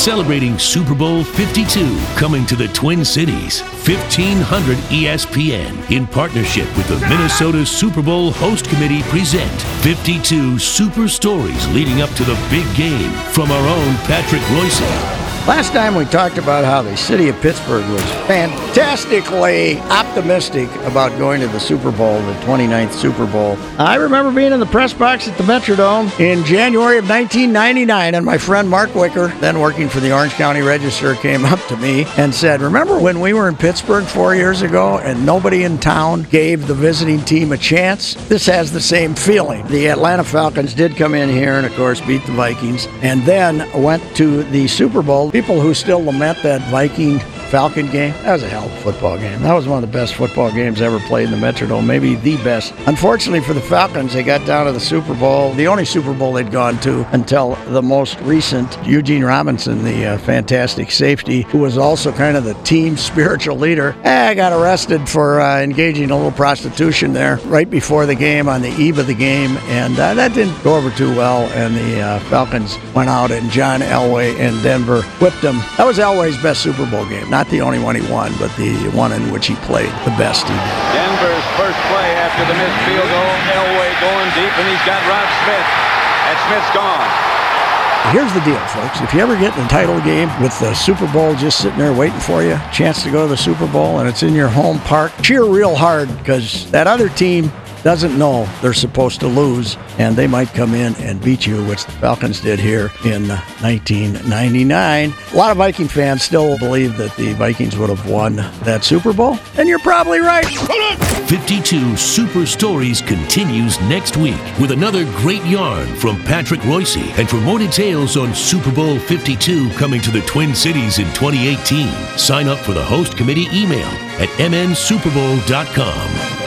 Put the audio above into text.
celebrating Super Bowl 52 coming to the Twin Cities. 1500 ESPN in partnership with the Minnesota Super Bowl Host Committee present 52 super stories leading up to the big game from our own Patrick Reusse. Last time we talked about how the city of Pittsburgh was fantastically optimistic about going to the Super Bowl, the 29th Super Bowl. I remember being in the press box at the Metrodome in January of 1999, and my friend Mark Whicker, then working for the Orange County Register, came up to me and said, Remember when we were in Pittsburgh four years ago and nobody in town gave the visiting team a chance? This has the same feeling. The Atlanta Falcons did come in here and, of course, beat the Vikings, and then went to the Super Bowl People who still lament that Viking Falcon game, that was a hell of a football game. That was one of the best football games ever played in the Metrodome, maybe the best. Unfortunately for the Falcons, they got down to the Super Bowl, the only Super Bowl they'd gone to until the most recent. Eugene Robinson, the uh, fantastic safety, who was also kind of the team spiritual leader, eh, got arrested for uh, engaging in a little prostitution there right before the game, on the eve of the game, and uh, that didn't go over too well. And the uh, Falcons went out, and John Elway in Denver whipped them. That was Elway's best Super Bowl game. Not the only one he won, but the one in which he played the best he did. Denver's first play after the missed field goal. Elway going deep, and he's got Rod Smith. And Smith's gone. Here's the deal, folks. If you ever get in the title game with the Super Bowl just sitting there waiting for you, chance to go to the Super Bowl, and it's in your home park, cheer real hard because that other team doesn't know they're supposed to lose, and they might come in and beat you, which the Falcons did here in 1999. A lot of Viking fans still believe that the Vikings would have won that Super Bowl, and you're probably right. 52 Super Stories continues next week with another great yarn from Patrick Reusse. And for more details on Super Bowl 52 coming to the Twin Cities in 2018, sign up for the host committee email at mnsuperbowl.com.